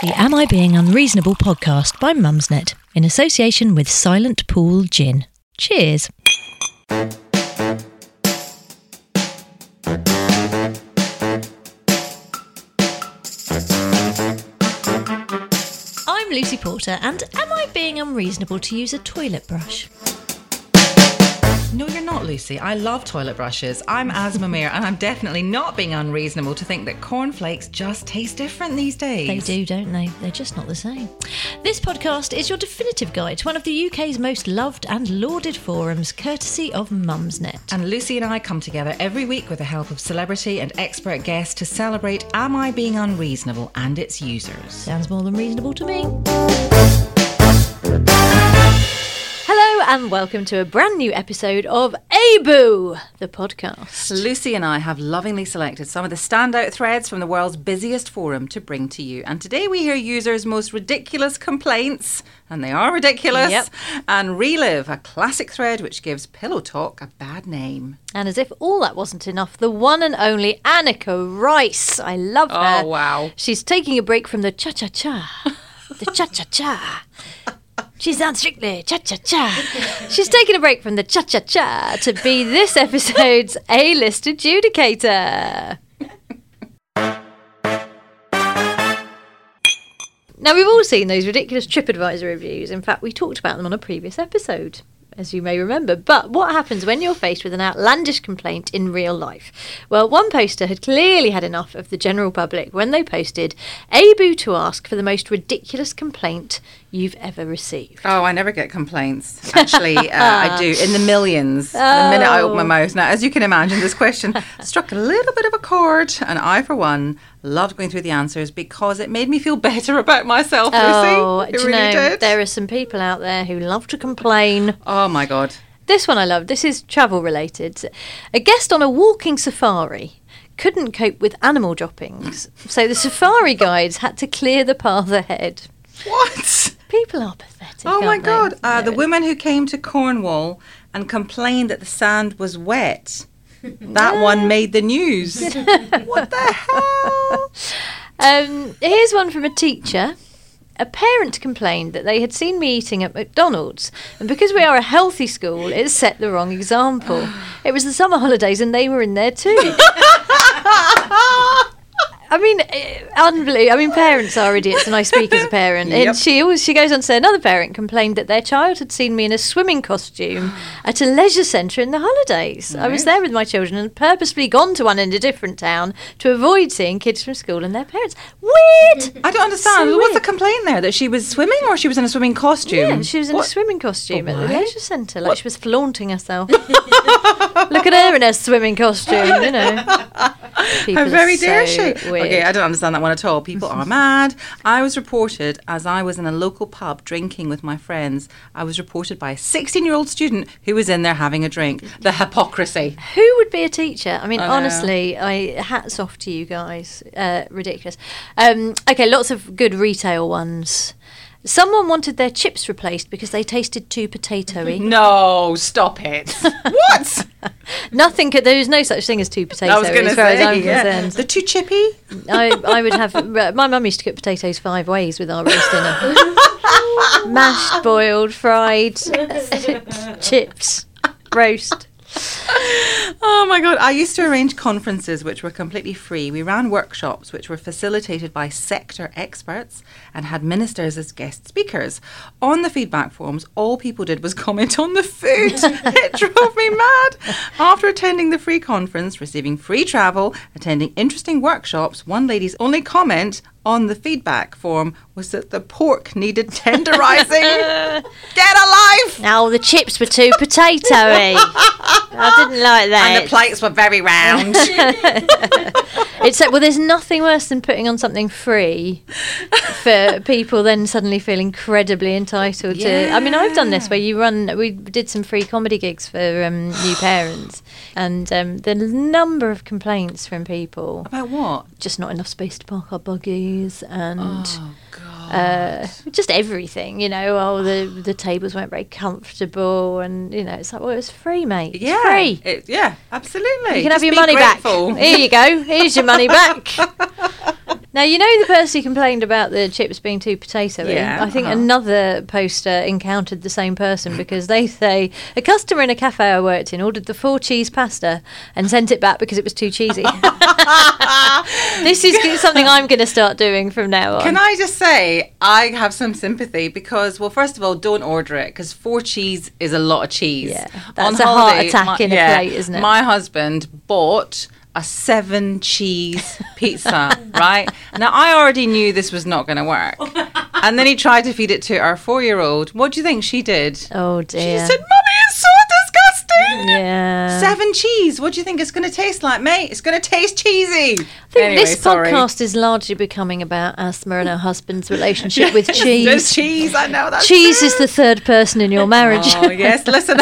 The Am I Being Unreasonable podcast by Mumsnet in association with Silent Pool Gin. Cheers. I'm Lucy Porter, and am I being unreasonable to use a toilet brush? No, you're not, Lucy. I love toilet brushes. I'm Asma Mir, and I'm definitely not being unreasonable to think that cornflakes just taste different these days. They do, don't they? They're just not the same. This podcast is your definitive guide to one of the UK's most loved and lauded forums, courtesy of Mumsnet. And Lucy and I come together every week with the help of celebrity and expert guests to celebrate Am I Being Unreasonable and its users. Sounds more than reasonable to me. And welcome to a brand new episode of AIBU, the podcast. Lucy and I have lovingly selected some of the standout threads from the world's busiest forum to bring to you. And today we hear users' most ridiculous complaints, and they are ridiculous, Yep. and relive a classic thread which gives Pillow Talk a bad name. And as if all that wasn't enough, the one and only Anneka Rice. I love oh, her. Oh, wow. She's taking a break from the cha cha cha. The cha cha cha. She sounds strictly cha cha cha. She's taking a break from the cha cha cha to be this episode's A list adjudicator. Now, we've all seen those ridiculous TripAdvisor reviews. In fact, we talked about them on a previous episode, as you may remember. But what happens when you're faced with an outlandish complaint in real life? Well, one poster had clearly had enough of the general public when they posted AIBU to ask for the most ridiculous complaint you've ever received. Oh, I never get complaints. Actually, uh, I do in the millions the minute I open my mouth. Now, as you can imagine, this question struck a little bit of a chord, and I, for one, loved going through the answers because it made me feel better about myself, Oh, Lucy. do It you really know, did. there are some people out there who love to complain. Oh my god. This one I love. This is travel related. A guest on a walking safari couldn't cope with animal droppings, so the safari guides had to clear the path ahead. What? People are pathetic. Oh my god. Uh, the woman who came to Cornwall and complained that the sand was wet. That one made the news. what the hell? Um, here's one from a teacher. A parent complained that they had seen me eating at McDonald's, and because we are a healthy school, it set the wrong example. It was the summer holidays, and they were in there too. I mean, eh, unbelievable. I mean, parents are idiots, and I speak as a parent. Yep. And she always she goes on to say another parent complained that their child had seen me in a swimming costume at a leisure centre in the holidays. I was there with my children and purposely gone to one in a different town to avoid seeing kids from school and their parents. Weird. I don't understand. So What's the complaint there? That she was swimming or she was in a swimming costume? Yeah, she was in What? a swimming costume at the leisure centre, like she was flaunting herself. Look at her in her swimming costume, you know. People How very dare so she? Weird. Okay, I don't understand that one at all. People are mad. I was reported as I was in a local pub drinking with my friends. I was reported by a 16 year old student who was in there having a drink. The hypocrisy. Who would be a teacher? I mean, I honestly, I hats off to you guys. Uh, ridiculous. Um, okay, lots of good retail ones. Someone wanted their chips replaced because they tasted too potatoey. No, stop it. what? Nothing could. There is no such thing as too potatoey. I was going to as as I'm say. yeah. The too chippy? I, I would have. Uh, my mum used to cook potatoes five ways with our roast dinner: mashed, boiled, fried, chips, roast. Oh my god, I used to arrange conferences which were completely free. We ran workshops which were facilitated by sector experts and had ministers as guest speakers. On the feedback forms, all people did was comment on the food. it drove me mad. After attending the free conference, receiving free travel, attending interesting workshops, one lady's only comment on the feedback form was that the pork needed tenderizing. Get alive! Now the chips were too potatoey. I didn't like that. And the plates were very round. It's like, well, there's nothing worse than putting on something free for people then suddenly feel incredibly entitled to. I mean, I've done this where you run. We did some free comedy gigs for um, new parents, and um, the number of complaints from people About what? just not enough space to park our buggies and. Oh, God. Uh, just everything, you know. Oh, the the tables weren't very comfortable, and you know, it's like, well, it was free, mate. It's yeah. free. It- yeah, absolutely. You can Just have your money grateful. back. Here you go. Here's your money back. now you know the person who complained about the chips being too potatoey. Yeah, I think uh-huh. another poster encountered the same person because they say a customer in a cafe I worked in ordered the four cheese pasta and sent it back because it was too cheesy. this is something I'm going to start doing from now on. Can I just say, I have some sympathy because, well, first of all, don't order it because four cheese is a lot of cheese. Yeah, that's a heart attack in a plate, isn't it? My husband bought a seven cheese pizza, right? Now, I already knew this was not going to work. And then he tried to feed it to our four year old. What do you think she did? Oh dear. She said, Mummy, it's so disgusting. yeah. Seven cheese. What do you think it's going to taste like, mate? It's going to taste cheesy. I think Anyway, this sorry. podcast is largely becoming about Asma and her husband's relationship with There's cheese. cheese. I know that's Cheese true. is the third person in your marriage. Oh yes, listen.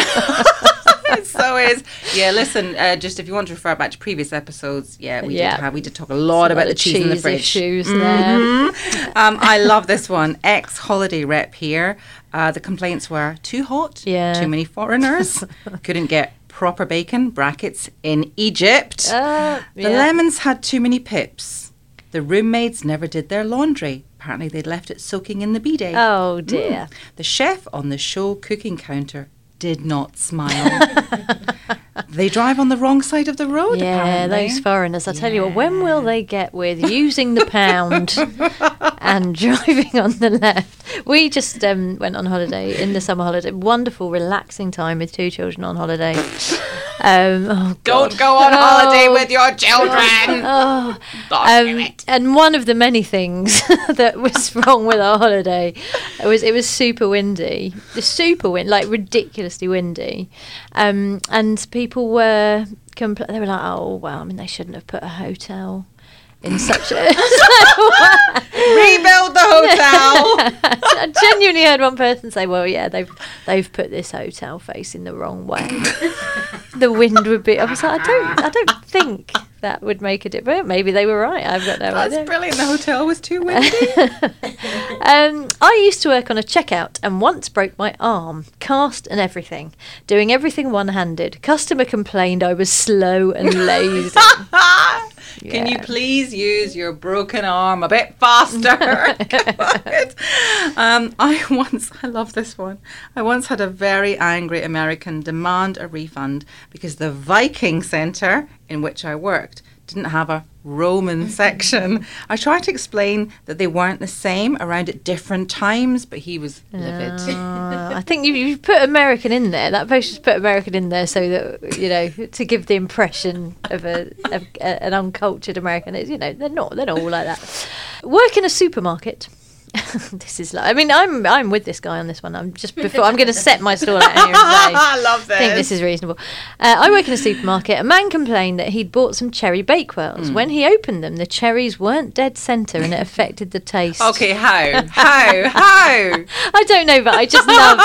It so is. Yeah, listen. Uh, just if you want to refer back to previous episodes, yeah, we Yeah. did have we did talk a lot about the cheese, in the fridge. issues Mhm. there. Um, I love this one. Ex holiday rep here. Uh, the complaints were too hot. Yeah. Too many foreigners. couldn't get proper bacon. Brackets in Egypt. Uh, The yeah. lemons had too many pips. The roommaids never did their laundry. Apparently, they'd left it soaking in the bidet. Oh dear. The chef on the show cooking counter did not smile. they drive on the wrong side of the road. Yeah, apparently. those foreigners. I tell you what, when will they get with using the pound and driving on the left? We just um, went on holiday in the summer holiday. Wonderful, relaxing time with two children on holiday. Um, oh Don't go on holiday Oh, with your children. Oh, um, and one of the many things that was wrong with our holiday it was it was super windy, the super wind, like ridiculously windy, um, and people were compl- they were like, oh well, I mean they shouldn't have put a hotel in such a. Rebuild the hotel. I genuinely heard one person say, "Well, yeah, they've they've put this hotel facing the wrong way. the wind would be." I was like, "I don't, I don't think that would make a difference." Maybe they were right. I've got no That's idea. brilliant. The hotel was too windy. um, I used to work on a checkout and once broke my arm, cast and everything, doing everything one handed. Customer complained I was slow and lazy. Can you please use your broken arm a bit faster? Um, I once, I love this one. I once had a very angry American demand a refund because the Viking Centre in which I worked didn't have a Roman section. I tried to explain that they weren't the same around at different times, but he was livid. Uh, I think you, you put American in there. That just put American in there so that you know to give the impression of a, of a an uncultured American. It's, You know, they're not. They're not all like that. Work in a supermarket. this is like. I mean, I'm I'm with this guy on this one. I'm just before I'm going to set my stall out here and say. I love this. I think this is reasonable. Uh, I work in a supermarket. A man complained that he'd bought some cherry bakewells. Hmm. When he opened them, the cherries weren't dead centre and it affected the taste. Okay, how? How? How? I don't know, but I just love.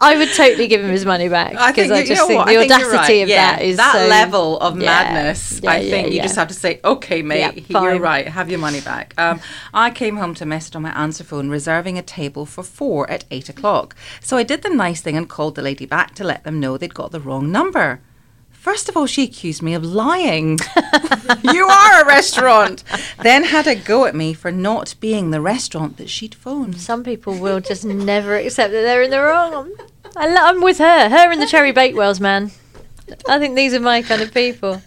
I would totally give him his money back because I you just think what? the I think audacity right. of yeah, that is that so- level of Yeah. madness. Yeah, I think you just have to say, "Okay, mate, you're right. Have your money back." Um, I came home to a message on my answer phone reserving a table for four at eight o'clock. So I did the nice thing and called the lady back to let them know they'd got the wrong number. First of all, she accused me of lying. you are a restaurant. Then had a go at me for not being the restaurant that she'd phoned. Some people will just never accept that they're in the wrong. I I'm with her. Her and the cherry bakewells, man. I think these are my kind of people.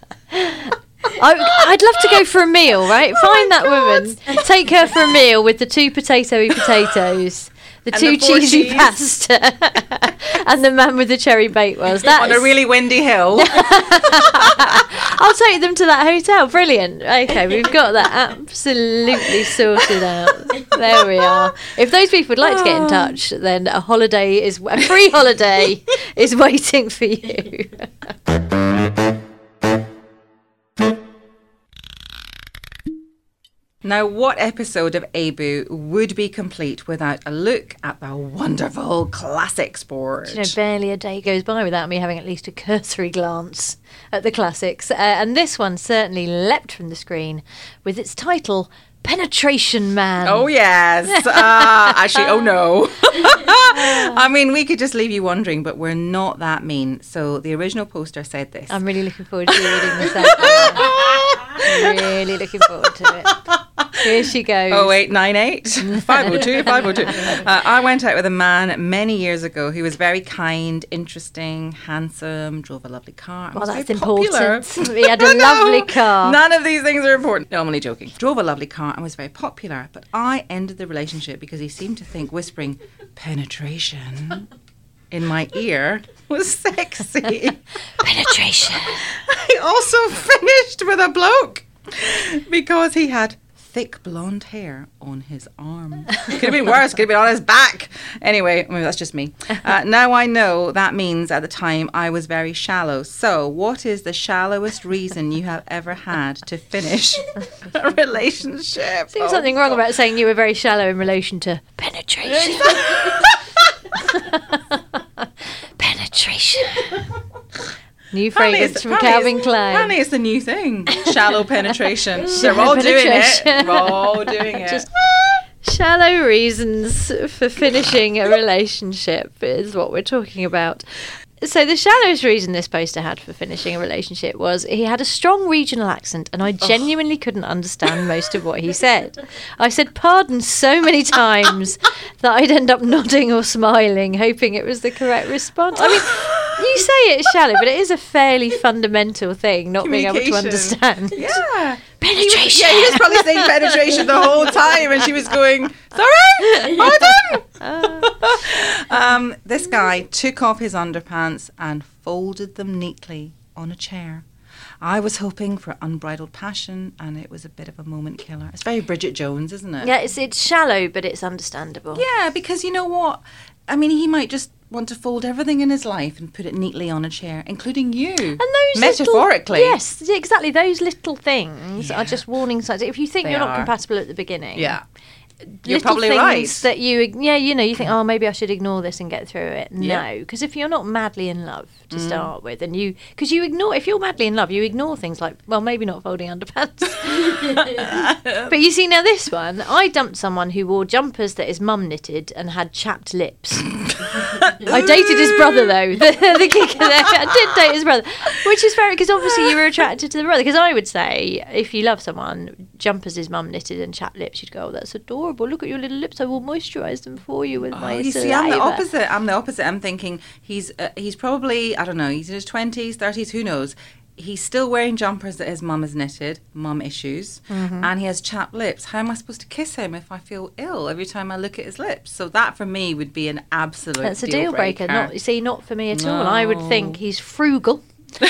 I, I'd love to go for a meal, right? Oh Find that woman, take her for a meal with the two potatoy potatoes, the And two the cheesy cheese. pasta, and the man with the cherry bakewells. That's on a really windy hill. I'll take them to that hotel. Brilliant. Okay, we've got that absolutely sorted out. There we are. If those people would like to get in oh. touch, then a holiday is a free holiday is waiting for you. Now, what episode of AIBU would be complete without a look at the wonderful classic sport? You know, barely a day goes by without me having at least a cursory glance at the classics. Uh, and this one certainly leapt from the screen with its title, Penetration Man. Oh yes. Uh, actually, oh no. I mean, we could just leave you wondering, but we're not that mean. So the original poster said this. I'm really looking forward to reading this out. Really looking forward to it. Here she goes. Oh eight nine eight five oh two five oh two. Uh, I went out with a man many years ago who was very kind, interesting, handsome, drove a lovely car. Well, that's popular. important. He had a No, lovely car. None of these things are important. No, I'm only joking. Drove a lovely car and was very popular, but I ended the relationship because he seemed to think whispering penetration in my ear was sexy. Penetration. I also finished with a bloke because he had thick blonde hair on his arm. Could have been worse. Could have been on his back. Anyway, I mean, that's just me. Uh, now I know that means at the time I was very shallow. So, what is the shallowest reason you have ever had to finish a relationship? Seems Oh, something wrong God. about saying you were very shallow in relation to penetration. penetration. New fragrance it's- from apparently Calvin Klein. Apparently, it's the new thing. Shallow penetration. They're Shallow all doing it. We're all doing it. Just- Shallow reasons for finishing a relationship is what we're talking about. So the shallowest reason this poster had for finishing a relationship was he had a strong regional accent and I oh. genuinely couldn't understand most of what he said. I said pardon so many times that I'd end up nodding or smiling, hoping it was the correct response. I mean, you say it's shallow, but it is a fairly fundamental thing not being able to understand. yeah. Penetration. Yeah, he was probably saying penetration the whole time, and she was going, "Sorry, pardon." um, this guy took off his underpants and folded them neatly on a chair. I was hoping for unbridled passion, and it was a bit of a moment killer. It's very Bridget Jones, isn't it? Yeah, it's it's shallow, but it's understandable. Yeah, because you know what? I mean, he might just want to fold everything in his life and put it neatly on a chair, including you. And those metaphorically, little, yes, exactly. Those little things Yeah. are just warning signs. If you think They you're not are. compatible at the beginning, Yeah, you're little probably things right. that you, yeah, you know, you think, oh, maybe I should ignore this and get through it. Yeah. No, because if you're not madly in love to Mm. start with, and you, because you ignore, if you're madly in love, you ignore things like, well, maybe not folding underpants. but you see, now this one, I dumped someone who wore jumpers that his mum knitted and had chapped lips. I dated his brother though. The, the kicker there, I did date his brother, which is fair because obviously you were attracted to the brother. Because I would say if you love someone, jumpers his mum knitted and chapped lips, you'd go, "Oh, that's adorable. Look at your little lips. I will moisturise them for you with my Oh, you saliva." see, I'm the opposite. I'm the opposite. I'm thinking he's uh, he's probably I don't know. He's in his twenties, thirties. Who knows? He's still wearing jumpers that his mum has knitted, mum issues, Mm-hmm. and he has chapped lips. How am I supposed to kiss him if I feel ill every time I look at his lips? So that for me would be an absolute. That's a deal breaker. Not you see, not for me at all. I would think he's frugal.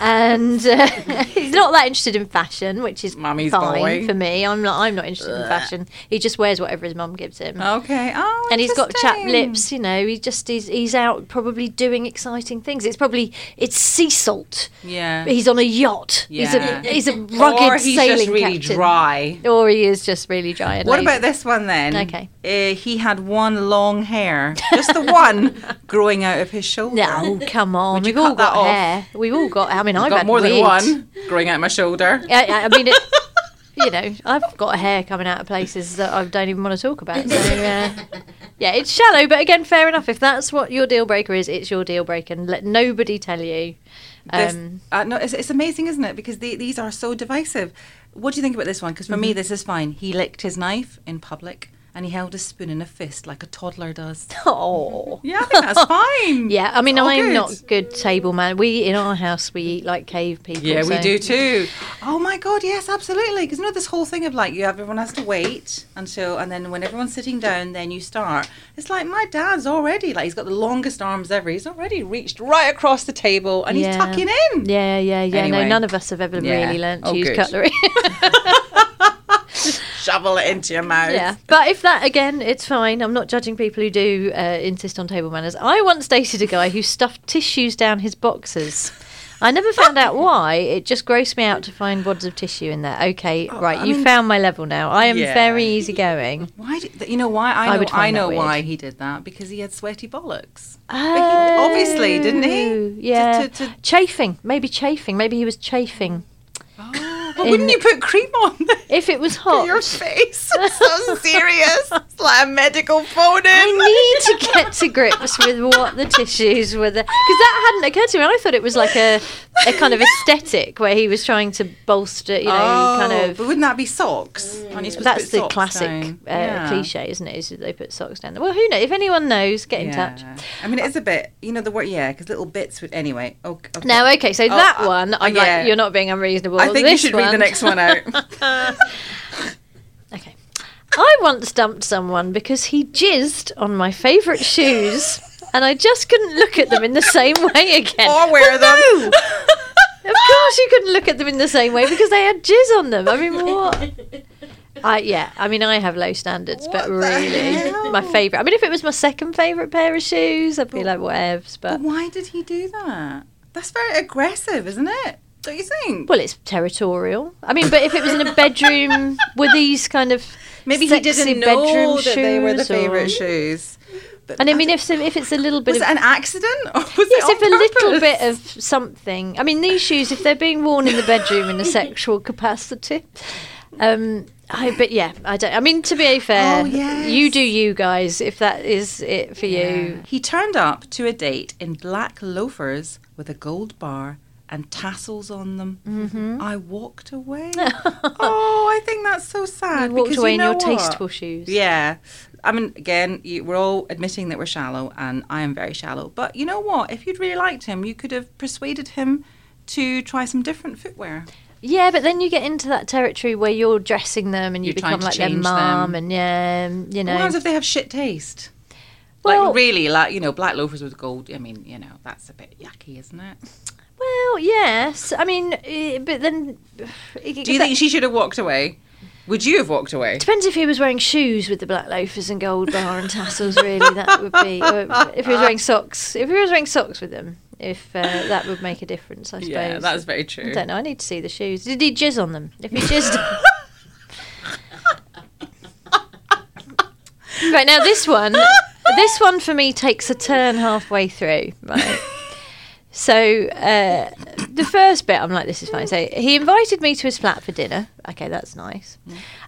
and uh, he's not that interested in fashion, which is Mummy's fine boy. for me. I'm not. I'm not interested in fashion. He just wears whatever his mum gives him. Okay. Oh, and he's got chapped lips. You know, he just he's he's out probably doing exciting things. It's probably it's sea salt. Yeah. He's on a yacht. Yeah. He's a he's a rugged or he's sailing just really captain. dry. Or he is just really dry. What lazy. about this one then? Okay. Uh, he had one long hair, just the one, growing out of his shoulder. No, come on. Would We've all got off? hair. We've all got. Mean, I've got had more than one growing out my shoulder. I, I I mean, it, you know, I've got hair coming out of places that I don't even want to talk about. So, uh, yeah, it's shallow, but again, fair enough. If that's what your deal breaker is, it's your deal breaker, and let nobody tell you. Um, uh, no, it's, it's amazing, isn't it? Because the, these are so divisive. What do you think about this one? Because for me, Mm-hmm. this is fine. He licked his knife in public and he held a spoon in a fist like a toddler does. Oh. Yeah, I think that's fine. Yeah, I mean, All I'm good. not good table man. We in our house we eat like cave people. Yeah, we do too. Oh my god, yes, absolutely. Because you know this whole thing of like you have everyone has to wait until, and then when everyone's sitting down, then you start. It's like my dad's already like he's got the longest arms ever. He's already reached right across the table and Yeah. he's tucking in. Yeah, yeah, yeah. Anyway. No, none of us have ever Yeah. really learnt to Oh, use good. cutlery. Shovel it into your mouth. yeah, but if that again, it's fine. I'm not judging people who do uh, insist on table manners. I once dated a guy who stuffed tissues down his boxers. I never found out why. It just grossed me out to find wads of tissue in there. Okay, right, Oh, I you mean- found my level now. I am Yeah. very easygoing. Why? Did, you know why? I I know. would I, know why he did that because he had sweaty bollocks. Oh, obviously, didn't he? Yeah, To- to- to- chafing. Maybe chafing. Maybe he was chafing. But wouldn't you put cream on If it was hot, your face? It's so serious. It's like a medical phone. I need to get to grips with what the tissues were there because that hadn't occurred to me. I thought it was like a a kind of aesthetic where he was trying to bolster, you know, kind Oh, of. But wouldn't that be socks? Aren't you supposed to That's the socks classic uh, Yeah. cliche, isn't it? Is they put socks down there. Well, who knows? If anyone knows, get in touch. I mean, it is a bit, you know, the word, yeah, because little bits would, anyway. Okay. okay. Now, okay, so Oh, that uh, one, I'm yeah. like, you're not being unreasonable. I think you This should read the next one out. Okay. I once dumped someone because he jizzed on my favourite shoes and I just couldn't look at them in the same way again. or wear Well, them. no. Of course you couldn't look at them in the same way because they had jizz on them. I mean, what? I, yeah, I mean, I have low standards, but What the really, my favourite. I mean, if it was my second favourite pair of shoes, I'd be like, whatevs. But But, why did he do that? That's very aggressive, isn't it? Don't you think? well, it's territorial. I mean, but if it was in a bedroom, were these kind of Maybe he didn't know bedroom that they were the shoes or- favourite shoes. And I mean, if if it's a little bit was of it an accident or was Yes, it if a little bit of something. I mean, these shoes, if they're being worn in the bedroom in a sexual capacity, um, I but yeah, I don't. I mean, to be fair, Oh, yes. you do you guys. If that is it for you, He turned up to a date in black loafers with a gold bar and tassels on them. Mm-hmm. I walked away. oh, I think that's so sad. you walked away you in your what? tasteful shoes. Yeah. I mean, again, you, we're all admitting that we're shallow, and I am very shallow. But you know what? If you'd really liked him, you could have persuaded him to try some different footwear. Yeah, but then you get into that territory where you're dressing them and you You're become like their mum, and yeah, you know. What happens if they have shit taste? Well- like really, like you know, black loafers with gold. I mean, you know, that's a bit yucky, isn't it? well, yes. I mean, eh, but then. Do you think she should have walked away? Would you have walked away? Depends if he was wearing shoes with the black loafers and gold bar and tassels. Really, that would be. If he was wearing socks, if he was wearing socks with them, if uh, that would make a difference, I suppose. Yeah, that's very true. I don't know. I need to see the shoes. Did he jizz on them? If he jizzed. right now, this one, this one for me takes a turn halfway through. Right. So uh, the first bit, I'm like, this is fine. So he invited me to his flat for dinner. Okay, that's nice.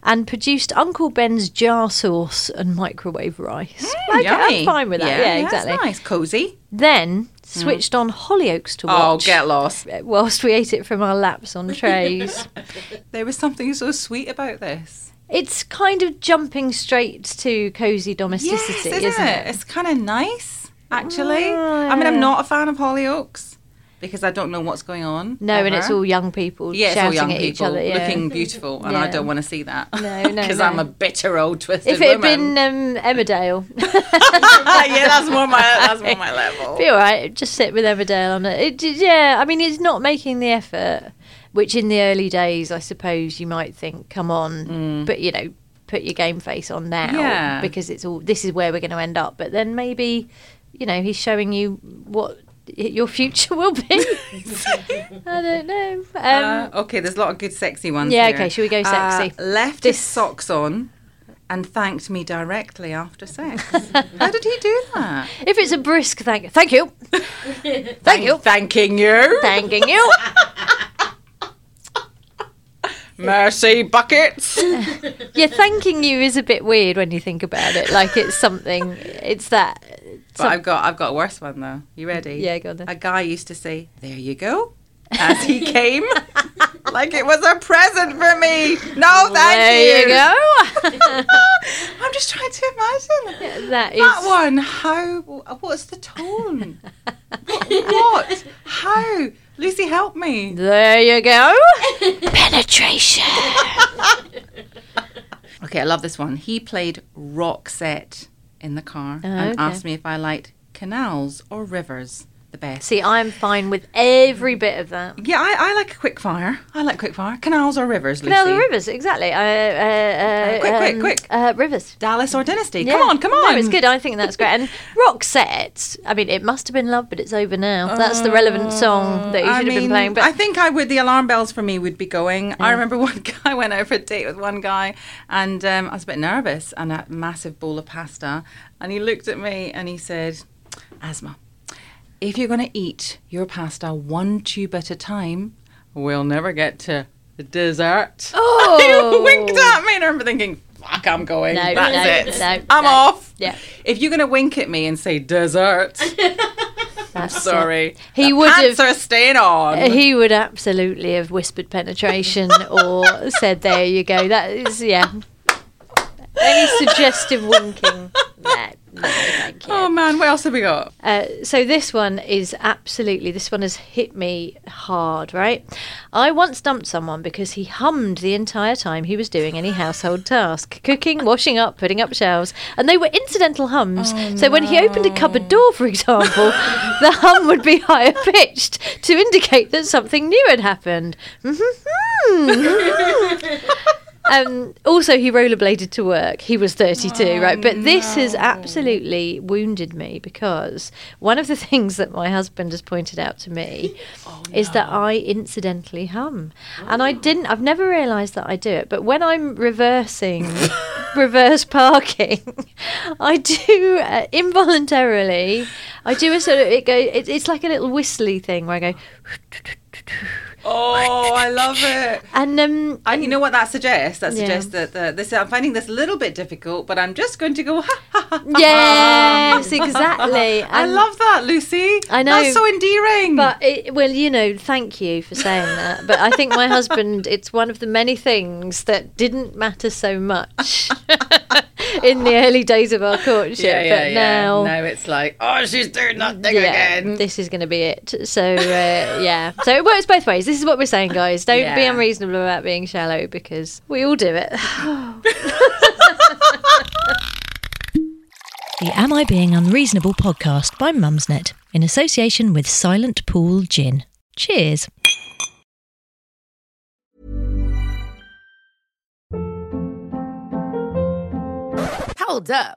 And produced Uncle Ben's jar sauce and microwave rice. okay, Yummy. I'm fine with that. Yeah, that's exactly. nice, cozy. Then switched on Hollyoaks to Oh, watch. get lost. uh, Whilst we ate it from our laps on trays. There was something so sweet about this. it's kind of jumping straight to cozy domesticity, yes, isn't, it? It's kind of nice, actually. I mean, I'm not a fan of Hollyoaks because I don't know what's going on. No, and it's all young people yeah, shouting all young at each other. Yeah. looking beautiful, and I don't want to see that. No, no, because no. I'm a bitter old twisted if it had woman. been um, Emmerdale, yeah, that's more my that's more my level. be all right. Just sit with Emmerdale on it. it. Yeah, I mean, it's not making the effort, which in the early days, I suppose you might think, come on, but you know, put your game face on now Mm. Yeah. because it's all. This is where we're going to end up. But then maybe, you know, he's showing you what your future will be. I don't know. Um, Uh, okay, there's a lot of good sexy ones. Yeah, here. okay, shall we go sexy? Uh, left This- his socks on and thanked me directly after sex. How did he do that? if it's a brisk thank, thank you, thank you, Thanking you. thanking you. Mercy buckets. Yeah, thanking you is a bit weird when you think about it. Like it's something. It's that. But I've got I've got a worse one though. You ready? Yeah, go on then. A guy used to say, "There you go," as he came, like it was a present for me. No, thank you. there you go. I'm just trying to imagine. that is That one, how, what's the tone? what? How? Lucy, help me. There you go. Penetration. Okay, I love this one. He played Roxette in the car and oh, okay. asked me if I liked canals or rivers the best. See, I'm fine with every bit of that. Yeah, I, I like a quick fire. I like quick fire. Canals or rivers, Lucy? No, the rivers, exactly. Uh, uh, uh, quick, quick, um, quick. Uh, rivers. Dallas or Dynasty? Yeah. Come on, come on. No, it's good. I think that's great. And rock Roxette, I mean, it must have been love, but it's over now. That's the relevant song that you should I have mean, been playing. But I think I would. The alarm bells for me would be going. I remember one guy went out for a date with one guy, and um, I was a bit nervous, and a massive bowl of pasta, and he looked at me and he said, "Asma, if you're going to eat your pasta one tube at a time, we'll never get to the dessert." Oh. he winked at me, and I remember thinking. Fuck, I'm going. No, That's no, it. no, I'm off. Yeah. If you're going to wink at me and say dessert, it. sorry. He The would pants have- are staying on. He would absolutely have whispered penetration or said, "There you go." That is, yeah. Any suggestive winking? No, no. Oh man, what else have we got? Uh, so this one is absolutely this one has hit me hard right? I once dumped someone because he hummed the entire time he was doing any household task cooking washing up putting up shelves and they were incidental hums. So when he opened a cupboard door for example the hum would be higher pitched to indicate that something new had happened um, also, he rollerbladed to work. He was 32, right? But this has absolutely wounded me because one of the things that my husband has pointed out to me is that I incidentally hum. And I didn't, I've never realised that I do it. But when I'm reversing, reverse parking, I do uh, involuntarily, I do a sort of, it go, it, it's like a little whistly thing where I go, Oh, I love it. and um, I, you know what that suggests? That Yeah. suggests that the, this. I'm finding this a little bit difficult, but I'm just going to go. Ha, ha, ha, Yes, exactly. I love that, Lucy. I know. That's so endearing. But it, well, you know, thank you for saying that. But I think my husband, it's one of the many things that didn't matter so much in the early days of our courtship. yeah, yeah, but yeah. now, now it's like, oh, she's doing that thing yeah, again. this is going to be it. So uh, yeah, so it works both ways. This is what we're saying, guys. Don't be unreasonable about being shallow because we all do it. The Am I Being Unreasonable podcast by Mumsnet in association with Silent Pool Gin. Cheers. Hold up.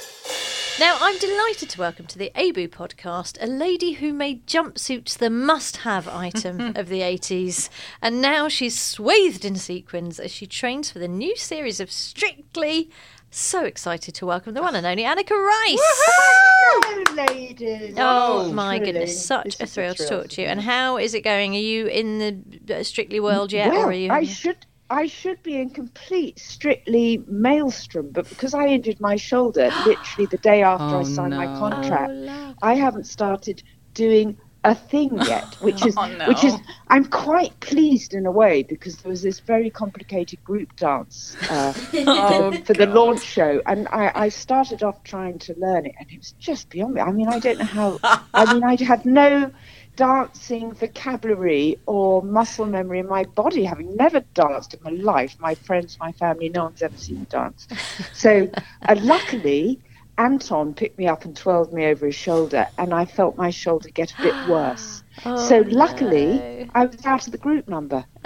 Now, I'm delighted to welcome to the AIBU podcast a lady who made jumpsuits the must have item of the 80s. And now she's swathed in sequins as she trains for the new series of Strictly. So excited to welcome the one and only Anneka Rice. Hello, ladies. Oh, my thrilling. goodness, such This a is thrill to talk to you. And how is it going? Are you in the uh, Strictly world yet? well, or are you I should I should be in complete strictly maelstrom, but because I injured my shoulder literally the day after Oh, I signed my contract, Oh. I haven't started doing a thing yet, which is Oh, no. which is I'm quite pleased in a way because there was this very complicated group dance uh, Oh, for, the, the launch show, and I, I started off trying to learn it, and it was just beyond me. I mean, I don't know how. I mean, I had no dancing vocabulary or muscle memory in my body, having never danced in my life. My friends, my family, no one's ever seen me dance. So, uh, luckily, Anton picked me up and twirled me over his shoulder, and I felt my shoulder get a bit worse. so, luckily, I was out of the group number.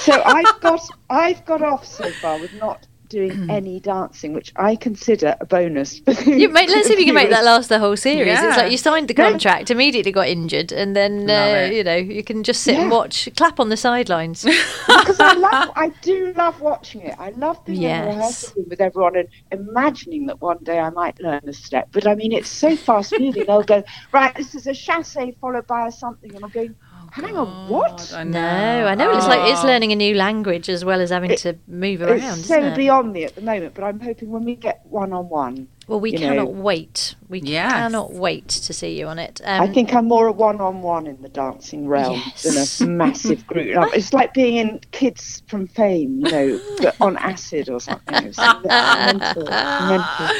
so I've got I've got off so far with not doing any dancing, which I consider a bonus. You, mate, let's see if you can make that last the whole series. It's like you signed the contract, immediately got injured, and then uh, you know you can just sit and watch, clap on the sidelines. because I love, I do love watching it. I love being Yes. the rehearsal room with everyone and imagining that one day I might learn a step. But I mean, it's so fast moving. They'll go right. This is a chasse followed by a something, and I'm going, hang on, what? I no, I know it's like it's Oh. learning a new language as well as having to move around. It's isn't so it? beyond me at the moment. But I'm hoping when we get one on one, Well, we you know. cannot wait. We Yes. cannot wait to see you on it. Um, I think I'm more a one on one in the dancing realm Yes. than a massive group. It's like being in Kids from Fame, you know, but on acid or something. It's mental, mental.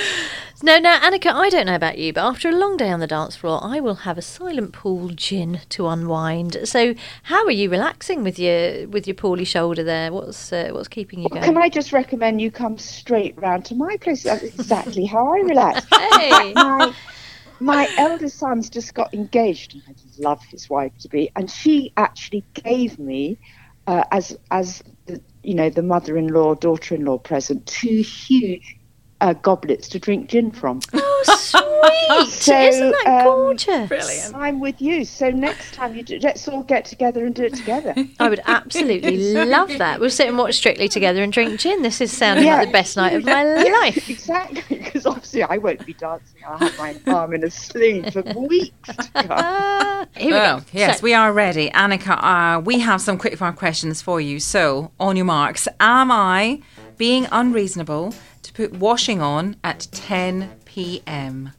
No, no, Anneka, I don't know about you, but after a long day on the dance floor, I will have a silent pool gin to unwind. So, how are you relaxing with your with your poorly shoulder there? What's uh, what's keeping you going? Can I just recommend you come straight round to my place? That's exactly how I relax. Hey. my, my eldest son's just got engaged, and I love his wife to be, and she actually gave me, uh, as as the, you know, the mother-in-law, daughter-in-law present, two huge uh, goblets to drink gin from. Oh, sweet! So, Isn't that um, gorgeous? Brilliant. I'm with you. So next time you do, let's all get together and do it together. I would absolutely love that. We'll sit and watch Strictly together and drink gin. This is sounding Yeah. like the best night of my life. exactly, because obviously I won't be dancing. I'll have my arm in a sling for weeks to come. Ah, here we Oh, go. yes, So- we are ready. Anneka, uh, we have some quickfire questions for you. So, on your marks, am I being unreasonable to put washing on at 10 p.m.?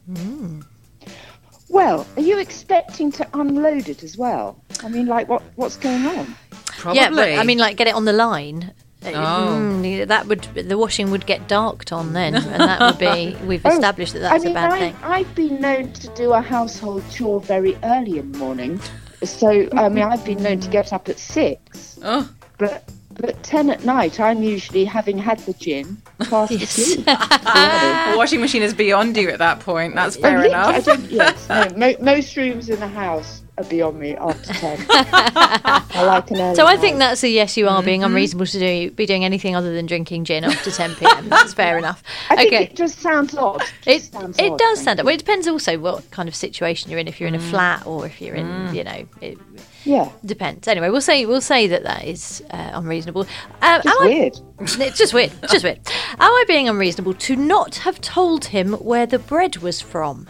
Well, are you expecting to unload it as well? I mean, like what what's going on? Probably. Yeah, but I mean, like, get it on the line. Uh, Oh. mm, that would the washing would get darked on then, and that would be we've Oh, established that that's I mean, a bad I, thing. I've been known to do a household chore very early in the morning. So, I mean, I've been known to get up at six, Oh, but but ten at night, I'm usually having had the gin fast Yes. asleep. the washing machine is beyond you at that point. That's Oh, fair yeah, I enough. don't- yes, no, mo- most rooms in the house are beyond me after ten. I like an early So I think night. that's a yes. You are Mm-hmm. being unreasonable to do be doing anything other than drinking gin after 10 p.m. That's fair enough. I think it just sounds odd. It, just sounds it odd, does sound. odd. Well, it depends also what kind of situation you're in. If you're in Mm. a flat or if you're in, you know, it Yeah, depends. Anyway, we'll say we'll say that that is uh, unreasonable. Um, just am I- weird. it's just weird. Just weird. Am I being unreasonable to not have told him where the bread was from?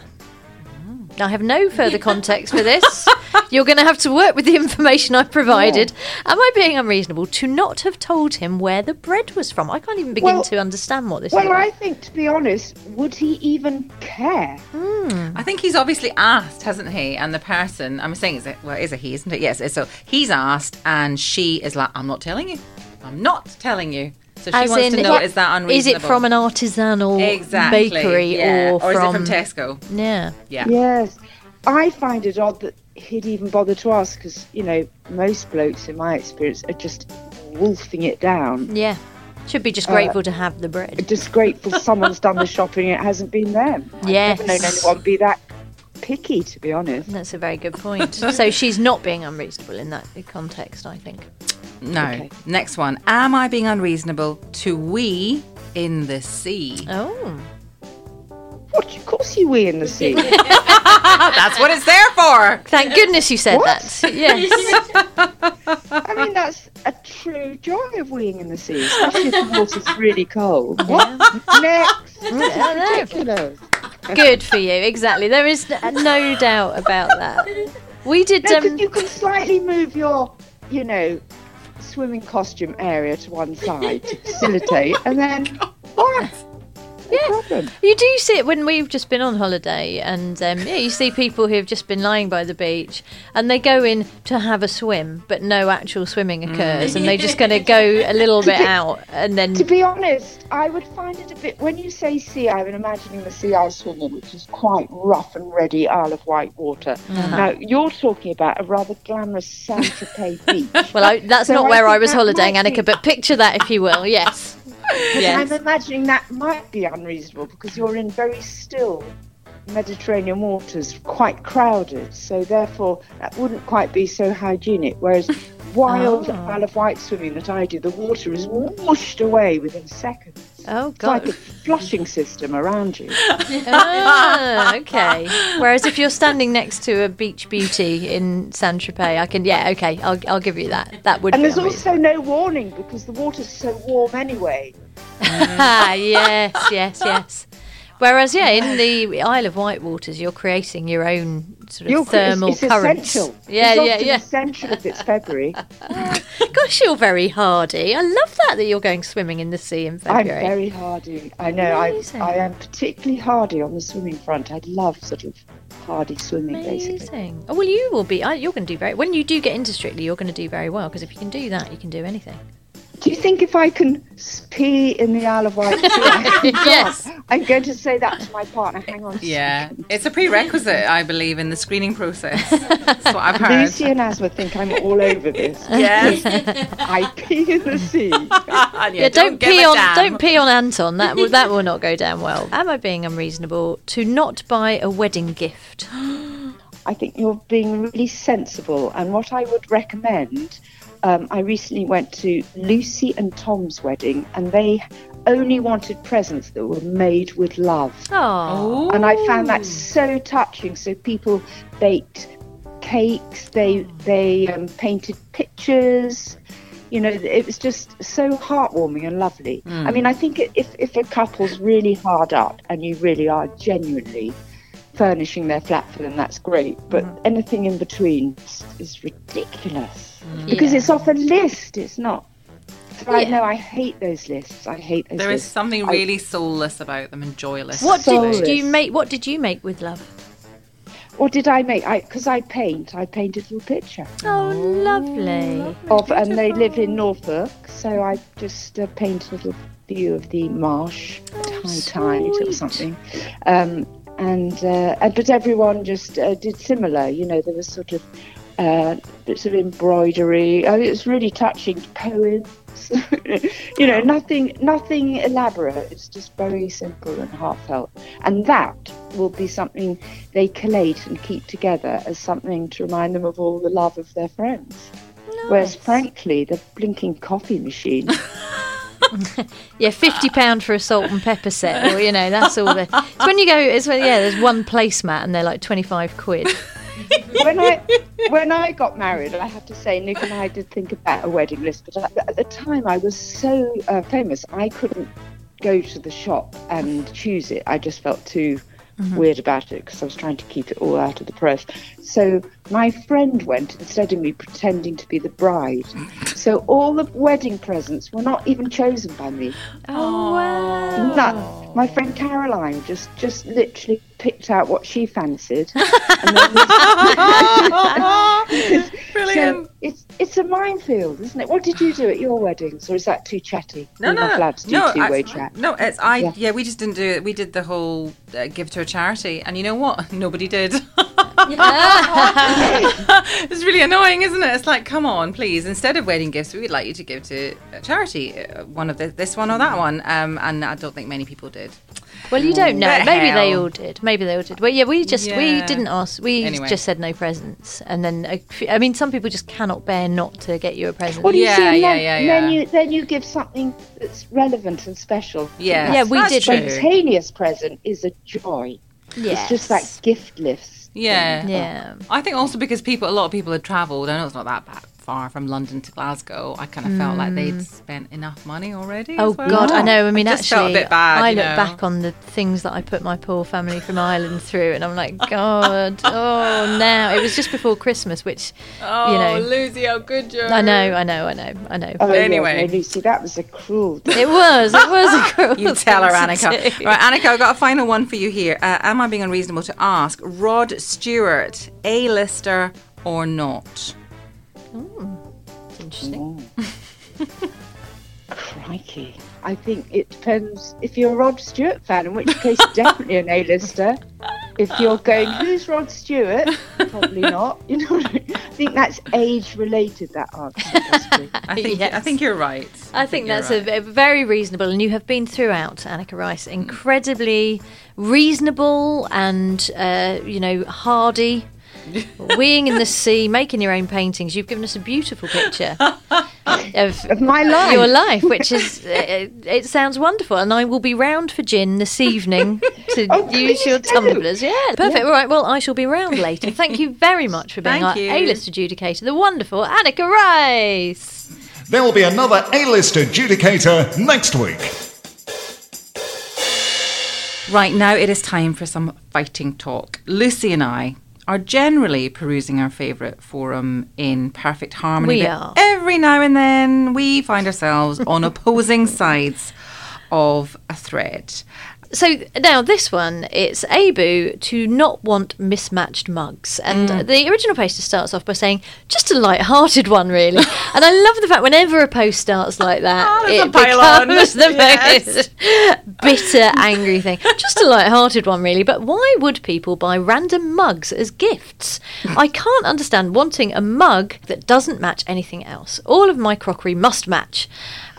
I have no further context for this. You're going to have to work with the information I've provided. Am I being unreasonable to not have told him where the bread was from? I can't even begin Well- to understand what this Well, is. I think, to be honest, would he even care? Hmm. I think he's obviously asked, hasn't he? And the person, I'm saying, is it, well, is a he, isn't it? Yes. So he's asked, and she is like, I'm not telling you. I'm not telling you. So she As wants in, to know, is is that Is unreasonable? Is it from an artisanal exactly, bakery yeah. or, is from, it from Tesco? Yeah. Yeah. Yes. I find it odd that he'd even bother to ask because, you know, most blokes, in my experience, are just wolfing it down. Yeah. Should be just Uh, grateful to have the bread. Just grateful someone's done the shopping, and it hasn't been them. Yes. I've never known anyone be that picky, to be honest. That's a very good point. so she's not being unreasonable in that context, I think. No. Okay. Next one. Am I being unreasonable to we in the sea? Oh. What? Of course you we in the sea. That's what it's there for. Thank goodness you said What? that. Yes. I mean, that's a true joy of weeing in the sea, especially if the water's really cold. What? Next. That's ridiculous. Good for you. Exactly. There is no doubt about that. We did. No, 'cause Um, you can slightly move your, you know, swimming costume area to one side to facilitate, and then oh what? No problem. You do see it when we've just been on holiday, and um, yeah, you see people who have just been lying by the beach, and they go in to have a swim, but no actual swimming occurs, and they're just going to go a little bit out, and then To be honest, I would find it a bit. When you say sea, I'm imagining the sea I swim in, which is quite rough and ready Isle of Wight water. Uh-huh. Now you're talking about a rather glamorous Saint Tropez beach. well, I, that's So not I where I was holidaying, Anneka. be- But picture that, if you will. Yes. I'm imagining that might be unreasonable because you're in very still Mediterranean waters, quite crowded. So therefore, that wouldn't quite be so hygienic. Whereas wild Oh. Isle of Wight swimming that I do, the water is washed away within seconds. Oh It's like a flushing system around you. ah, okay. Whereas if you're standing next to a beach beauty in Saint Tropez, I can. Yeah. Okay. I'll I'll give you that. That would. And there's also no warning because the water's so warm anyway. Ah, yes, yes, yes. Whereas, yeah, in the Isle of Wight waters, you're creating your own sort of You're- thermal it's, it's currents. essential. Yeah, it's yeah, yeah. essential if it's February. Gosh, you're very hardy. I love that that you're going swimming in the sea in February. I'm very hardy. I know. I, Amazing. I am particularly hardy on the swimming front. I love sort of hardy swimming, basically. Amazing. Oh, well, you will be. You're going to do very. When you do get into Strictly, you're going to do very well because if you can do that, you can do anything. Do you think if I can pee in the Isle of Wight? I can Yes. dance? I'm going to say that to my partner. Hang on. Yeah, it's a prerequisite, I believe, in the screening process. That's what I've heard. Lucy and Asma think I'm all over this. Yes. I pee in the sea. yeah, Yeah, don't, give pee on damn. don't pee on Anton. That will that will not go down well. Am I being unreasonable to not buy a wedding gift? I think you're being really sensible. And what I would recommend, um, I recently went to Lucy and Tom's wedding, and they only wanted presents that were made with love. Oh, And I found that so touching. So people baked cakes, they they um, painted pictures. You know, it was just so heartwarming and lovely. I mean, I think if if a couple's really hard up and you really are genuinely furnishing their flat for them, that's great. But anything in between is, is ridiculous because Yeah. it's off a list. It's not. So I know I hate those lists. I hate those There is lists. something I- really soulless about them and joyless. what Soulless. did you make? What did you make with love? What did I make? I because I paint. I painted a little picture Oh, lovely. of, and they live in Norfolk, so I just uh, painted a little view of the marsh at high tide or something. Um, and uh, and- but everyone just uh, did similar. You know, there was sort of uh, bits of embroidery. Oh, it was really touching. Poems. you know, nothing nothing elaborate. It's just very simple and heartfelt. And that will be something they collate and keep together as something to remind them of all the love of their friends. Whereas, frankly, the blinking coffee machine. Yeah, fifty pound for a salt and pepper set, or you know, that's all. The, it's when you go. It's when yeah, there's one placemat and they're like twenty five quid. when I when I got married, I have to say, Nick and I did think about a wedding list, but at, the time I was so uh, famous, I couldn't go to the shop and choose it. I just felt too weird about it because I was trying to keep it all out of the press. So my friend went instead of me pretending to be the bride. So all the wedding presents were not even chosen by me. Oh wow! None. My friend Caroline just just literally picked out what she fancied. and Brilliant. So it's it's a minefield, isn't it? What did you do at your weddings, or is that too chatty? No, no, no, allowed to do no, two-way I- chat. No, it's I. Yeah. Yeah. we just didn't do it. We did the whole uh, give to a charity, and you know what? Nobody did. it's really annoying, isn't it? It's like, come on, please. Instead of wedding gifts, we would like you to give to a charity, uh, one of the, this one or that one. Um, and I don't think many people did. Well, you don't know. What the Maybe they all did. Maybe they all did. Well, yeah, we just we didn't ask. We Anyway. just said no presents, and then a I mean, some people just cannot bear not to get you a present. Well, you Yeah, see, yeah, then, yeah, then you then you give something that's relevant and special. Yeah, Yeah, we that's did. True. Spontaneous present is a joy. It's just that gift list. Yeah. Yeah. I think also because people, a lot of people had travelled. I know it's not that bad, far from London to Glasgow, I kind of felt like they'd spent enough money already. Hmm. Oh well. God, I know. I mean, just felt actually, a bit bad. I look know. back on the things that I put my poor family from Ireland through, and I'm like, God, oh, now it was just before Christmas, which Oh, you know, Lucy, how good you I know, I know, I know, I know. Oh, yeah, Anyway. no, Lucy, that was a cruel. It was, it was a cruel You tell her, thing to Anneka. Right, Anneka, I've got a final one for you here. Uh, am I being unreasonable to ask Rod Stewart, A-lister or not? It's interesting. Crikey. I think it depends if you're a Rod Stewart fan, in which case definitely an A-lister. If you're going, who's Rod Stewart? Probably not. You know, what I mean? I think that's age-related. That answer. I think Yes. I think you're right. I think you're that's right. a, a very reasonable, and you have been throughout, Anneka Rice, incredibly reasonable and uh, you know hardy. Weeing in the sea, making your own paintings. You've given us a beautiful picture of Of my life. your life, which is it, it sounds wonderful. And I will be round for gin this evening to Oh, use your do. tumblers. Yeah, perfect. All right. Well, I shall be round later. Thank you very much for being Thank our you. A-list adjudicator, the wonderful Anneka Rice. There will be another A-list adjudicator next week. Right now, it is time for some fighting talk. Lucy and I are generally perusing our favourite forum in perfect harmony. We but are. Every now and then, we find ourselves on opposing sides of a thread. So now this one, it's AIBU to not want mismatched mugs, and Mm. the original poster starts off by saying just a light-hearted one, really. and I love the fact whenever a post starts like that, Oh, it becomes the Yes. most bitter, angry thing. Just a light-hearted one, really. But why would people buy random mugs as gifts? I can't understand wanting a mug that doesn't match anything else. All of my crockery must match.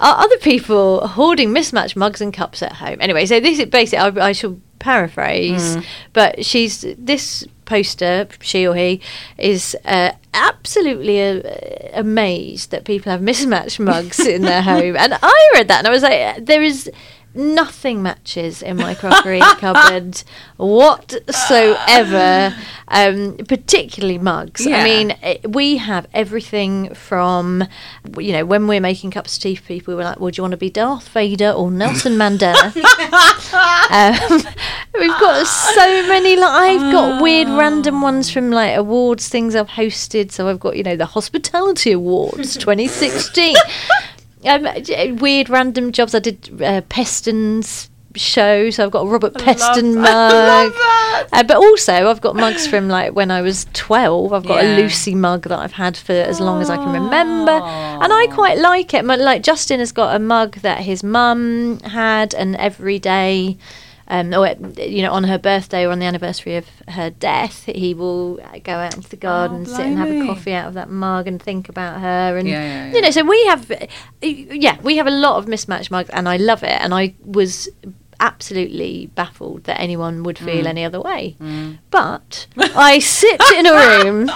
Are other people hoarding mismatched mugs and cups at home? Anyway, so this is basically, I, I shall paraphrase, but she's this poster, she or he, is uh, absolutely uh, amazed that people have mismatched mugs in their home. And I read that and I was like, there is nothing matches in my crockery cupboard whatsoever, um, particularly mugs. Yeah. I mean, eh, we have everything from, you know, when we're making cups of tea for people, we're like, well, do you want to be Darth Vader or Nelson Mandela? um, we've got so many, like, I've got weird random ones from like awards, things I've hosted. So I've got, you know, the Hospitality Awards 2016. Um, weird random jobs. I did uh, Peston's show, so I've got a Robert Peston mug. Uh, but also, I've got mugs from like when I was 12. I've got Yeah. a Lucy mug that I've had for as long as I can remember. And I quite like it. My- Like, Justin has got a mug that his mum had, and every day. Um, or you know, on her birthday or on the anniversary of her death, he will go out into the garden, sit and have a coffee out of that mug, and think about her. And Yeah, yeah, you know, so we have, uh, yeah, we have a lot of mismatched mugs, and I love it. And I was absolutely baffled that anyone would feel mm. any other way. Mm. But I sit in a room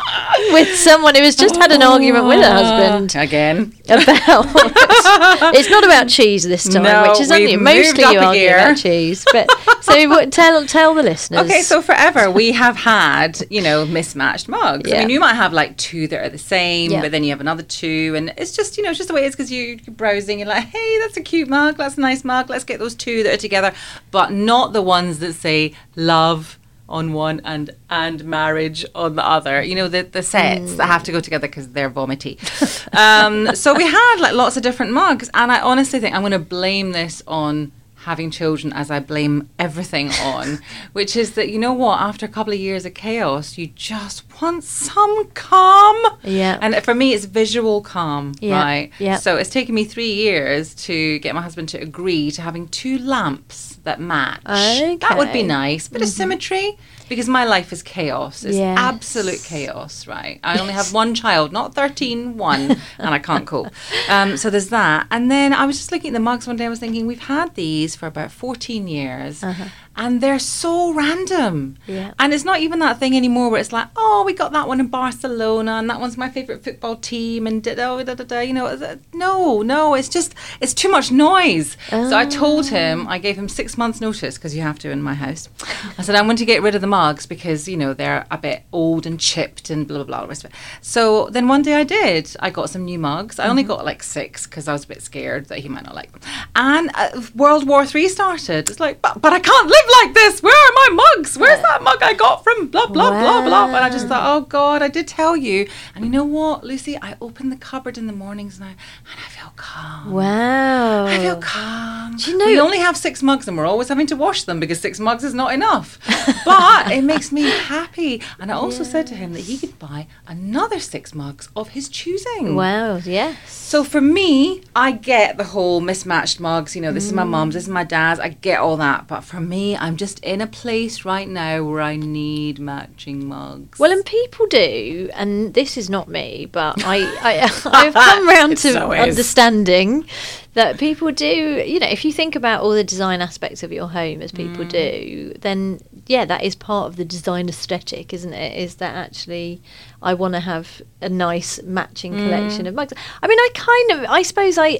with someone who has just had an argument with her ah. husband Again. about. it's not about cheese this time, No, which is only mostly you argue gear. about cheese. But so what, tell tell the listeners. Okay, so forever we have had, you know, mismatched mugs. I mean, you might have like two that are the same, Yeah. but then you have another two, and it's just, you know, it's just the way it is because you, you're browsing, you're like, hey, that's a cute mug, that's a nice mug, let's get those two that are together, but not the ones that say love on one and and marriage on the other. You know, the the sets that have to go together because they're vomity. um, so we had like lots of different mugs, and I honestly think I'm going to blame this on having children as I blame everything on, which is that you know what? After a couple of years of chaos, you just want some calm. Yeah. And for me, it's visual calm, Yeah, right? yeah. So it's taken me three years to get my husband to agree to having two lamps that match. That would be nice. Bit of mm-hmm. symmetry. Because my life is chaos. It's Yes. absolute chaos, right? I only have one child, not 13, one, and I can't cope. Um, so there's that. And then I was just looking at the mugs one day. I was thinking, we've had these for about 14 years. Uh-huh. And they're so random. Yeah. And it's not even that thing anymore where it's like, oh, we got that one in Barcelona, and that one's my favorite football team, and da da da da. da you know, no, no, it's just it's too much noise. So I told him, I gave him six months' notice because you have to in my house. I said I want to get rid of the mugs because you know they're a bit old and chipped and blah blah blah. the rest of it. So then one day I did. I got some new mugs. I only got like six because I was a bit scared that he might not like them. And uh, World War Three started. It's like, but, but I can't live like this. Where are my mugs? Where's that mug I got from blah blah blah blah? And I just thought, oh God, I did tell you. And you know what, Lucy? I open the cupboard in the mornings and I and I feel calm. Wow. I feel calm. Do you know- we only have six mugs and we're always having to wash them because six mugs is not enough. but it makes me happy. And I also said to him that he could buy another six mugs of his choosing. Wow. Yes. So for me, I get the whole mismatched mugs. You know, this is my Mm. mum's, this is my dad's. I get all that. But for me, I'm just in a place right now where I need matching mugs. Well, and people do, and this is not me, but I, I I've come round to so is. understanding that people do. You know, if you think about all the design aspects of your home as people Mm. do, then yeah, that is part of the design aesthetic, isn't it? Is that actually I want to have a nice matching Mm. collection of mugs? I mean, I kind of, I suppose I,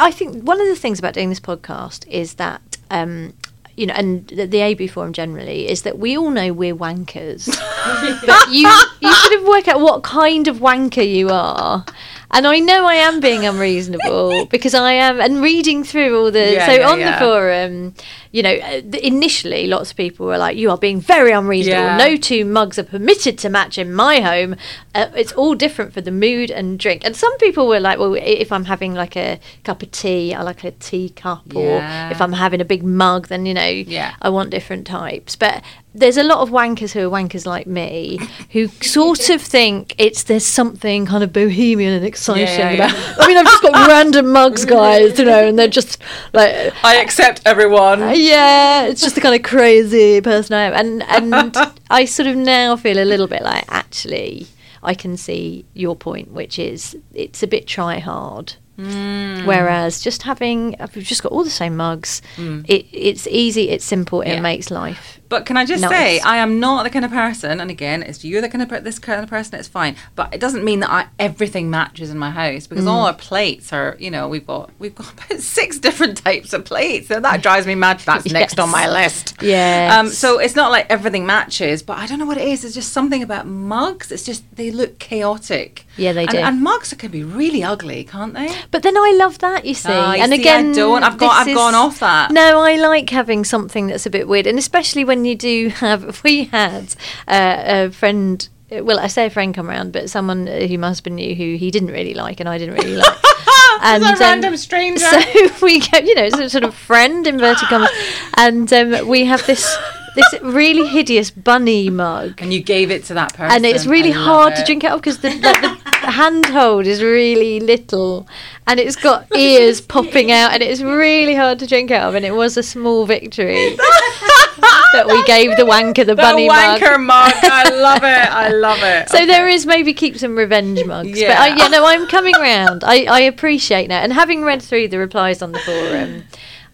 I think one of the things about doing this podcast is that. Um, you know, and the, the AB forum generally is that we all know we're wankers, but you you sort of work out what kind of wanker you are. And I know I am being unreasonable because I am, and reading through all the Yeah, so yeah, on yeah. the forum, you know, uh, initially lots of people were like, "You are being very unreasonable. No two mugs are permitted to match in my home. Uh, it's all different for the mood and drink." And some people were like, "Well, if I'm having like a cup of tea, I like a tea cup, Yeah. or if I'm having a big mug, then you know, Yeah. I want different types." But there's a lot of wankers who are wankers like me who sort of think it's there's something kind of bohemian and exciting Yeah, about. yeah. I mean, I've just got random mugs, guys, you know, and they're just like I accept everyone. uh, yeah, it's just the kind of crazy person I am, and and I sort of now feel a little bit like actually I can see your point, which is it's a bit try hard. Whereas just having, we've just got all the same mugs. It, it's easy, it's simple, it Yeah. makes life. But can I just say, I am not the kind of person, and again, it's you're the kind of per- this kind of person. It's fine, but it doesn't mean that I, everything matches in my house because all Mm. our plates are, you know, we've got we've got about six different types of plates, so that drives me mad. That's next on my list. Yeah. Um. So it's not like everything matches, but I don't know what it is. It's just something about mugs. It's just they look chaotic. Yeah, they and, do. And mugs can be really ugly, can't they? But then I love that, you see. Ah, you and see, I again, don't. I've got- I've gone off that. No, I like having something that's a bit weird, and especially when you do have. We had uh, a friend. Well, I say a friend come around, but someone who my husband knew who he didn't really like, and I didn't really like. and a random stranger. So we go, you know, it's a sort of friend inverted commas, and um, we have this this really hideous bunny mug And you gave it to that person, and it's really I love hard to it. drink it up because the, like, the handhold is really little and it's got ears popping out and it's really hard to drink out of and it was a small victory that we gave the wanker the, The bunny mug. The wanker mug. I love it. I love it. So there is maybe keep some revenge mugs, but I, Yeah. yeah, no, I'm coming round. I, I appreciate that, and having read through the replies on the forum,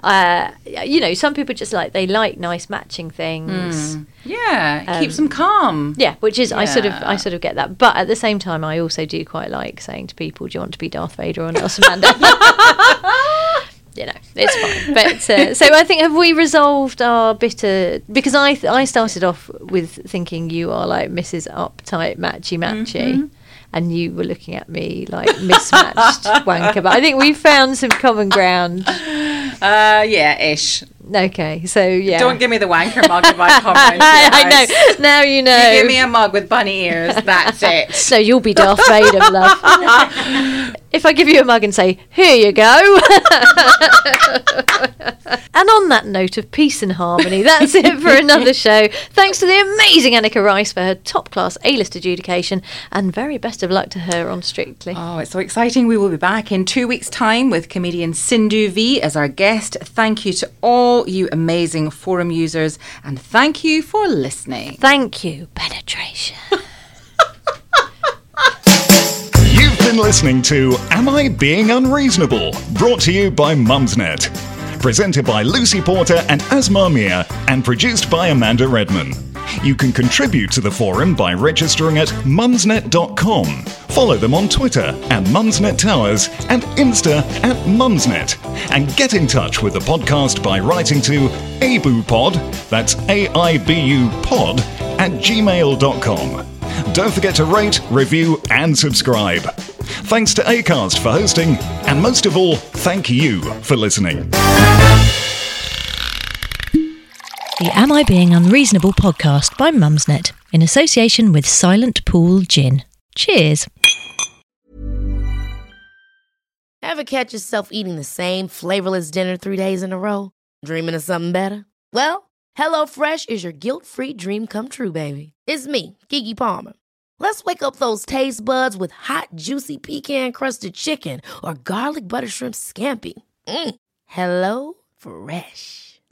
uh, you know, some people just like they like nice matching things. Yeah, it keeps Um, them calm. Yeah, which is I sort of I sort of get that, but at the same time, I also do quite like saying to people, "Do you want to be Darth Vader or Nelson Mandela?" you know, it's fine. But uh, so I think have we resolved our bitter because I th- I started off with thinking you are like Mrs. Uptight Matchy Matchy. And you were looking at me like mismatched wanker, but I think we found some common ground. Uh, yeah, ish. Okay, so yeah, Don't give me the wanker mug come round I know. Now you know. You give me a mug with bunny ears. That's it. So you'll be Darth Vader, love. if I give you a mug and say, "Here you go," and on that note of peace and harmony, that's it for another show. Thanks to the amazing Anneka Rice for her top-class A-list adjudication, and very best of luck to her on Strictly. Oh, it's so exciting. We will be back in two weeks' time with comedian Sindhu Vee as our guest. Thank you to all you amazing forum users and thank you for listening. Thank you, penetration. You've been listening to Am I Being Unreasonable? Brought to you by Mumsnet. Presented by Lucy Porter and Asma Mia, and produced by Amanda Redman. You can contribute to the forum by registering at mumsnet.com. Follow them on Twitter at Mumsnet Towers and Insta at Mumsnet. And get in touch with the podcast by writing to abupod, that's A-I-B-U pod, at gmail.com. Don't forget to rate, review, and subscribe. Thanks to Acast for hosting, and most of all, thank you for listening. The Am I Being Unreasonable podcast by Mumsnet in association with Silent Pool Gin. Cheers. Ever catch yourself eating the same flavorless dinner three days in a row? Dreaming of something better? Well, HelloFresh is your guilt free dream come true, baby. It's me, Keke Palmer. Let's wake up those taste buds with hot, juicy pecan crusted chicken or garlic butter shrimp scampi. Mm. Hello Fresh.